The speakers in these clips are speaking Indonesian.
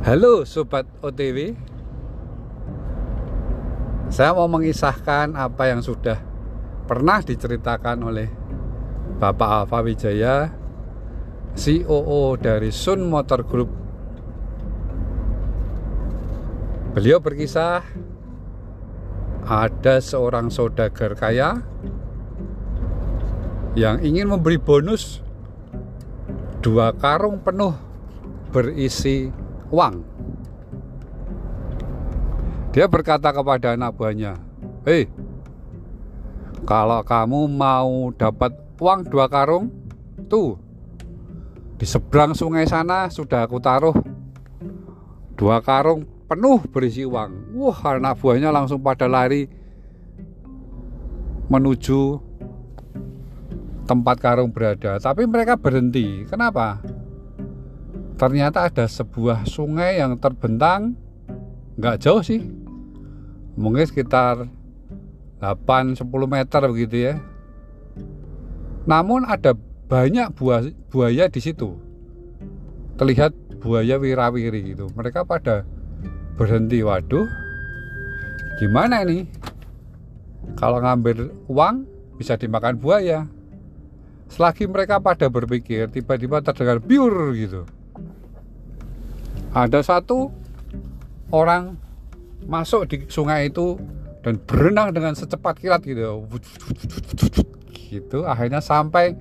Halo Sobat OTW Saya mau mengisahkan apa yang sudah pernah diceritakan oleh Bapak Alfa Wijaya COO dari Sun Motor Group. Beliau berkisah ada seorang saudagar kaya yang ingin memberi bonus dua karung penuh berisi uang. Dia berkata kepada anak buahnya, "Hei, kalau kamu mau dapat uang dua karung, tuh di seberang sungai sana sudah aku taruh dua karung penuh berisi uang." Wah, anak buahnya langsung pada lari menuju tempat karung berada, tapi mereka berhenti. Kenapa? Ternyata ada sebuah sungai yang terbentang nggak jauh sih, mungkin sekitar 8-10 meter begitu ya. Namun ada banyak buah, buaya di situ. Terlihat buaya wirawiri gitu. Mereka pada berhenti. Waduh, gimana ini? Kalau ngambil uang bisa dimakan buaya Selagi mereka pada berpikir, tiba-tiba terdengar biur gitu. Ada satu orang masuk di sungai itu dan berenang dengan secepat kilat gitu. Gitu, akhirnya sampai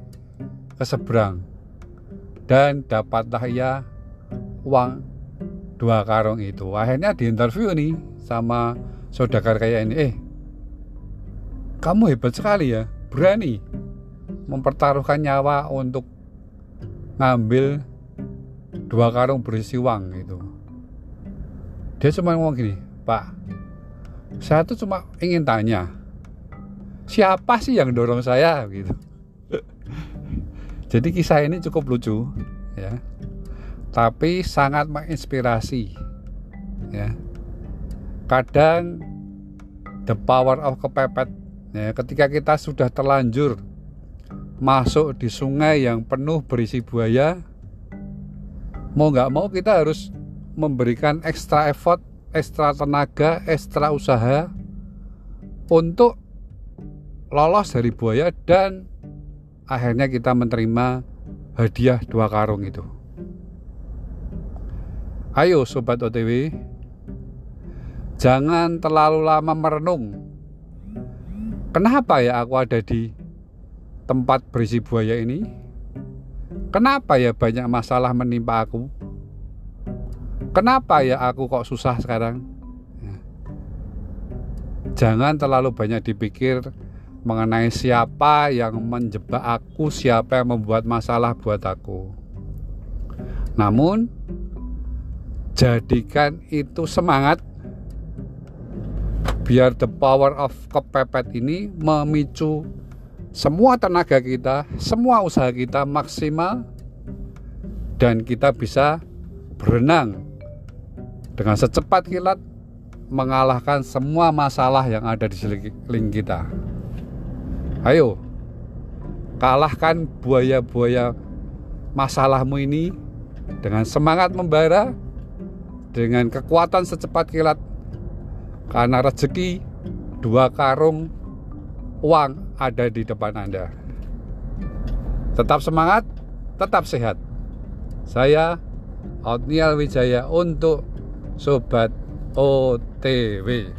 ke seberang. Dan dapatlah ia uang dua karung itu. Akhirnya diinterview nih sama saudagar kayak ini. Eh, kamu hebat sekali ya, berani mempertaruhkan nyawa untuk ngambil dua karung berisi uang gitu dia cuma ngomong gini pak saya tuh cuma ingin tanya siapa sih yang dorong saya? gitu. Jadi kisah ini cukup lucu ya. Tapi sangat menginspirasi ya. Kadang the power of kepepet ya ketika kita sudah terlanjur masuk di sungai yang penuh berisi buaya mau nggak mau kita harus memberikan ekstra effort ekstra tenaga ekstra usaha untuk lolos dari buaya dan akhirnya kita menerima hadiah dua karung itu ayo sobat OTW jangan terlalu lama merenung kenapa ya aku ada di tempat berisi buaya ini? Kenapa ya banyak masalah menimpa aku? Kenapa ya aku kok susah sekarang? Ya. Jangan terlalu banyak dipikir mengenai siapa yang menjebak aku, siapa yang membuat masalah buat aku. Namun, jadikan itu semangat biar the power of kepepet ini memicu semua tenaga kita, semua usaha kita maksimal dan kita bisa berenang dengan secepat kilat mengalahkan semua masalah yang ada di sekeliling kita. Ayo, kalahkan buaya-buaya masalahmu ini dengan semangat membara, dengan kekuatan secepat kilat, karena rezeki dua karung uang ada di depan Anda. Tetap semangat, tetap sehat. Saya Otniel Wijaya untuk Sobat OTW.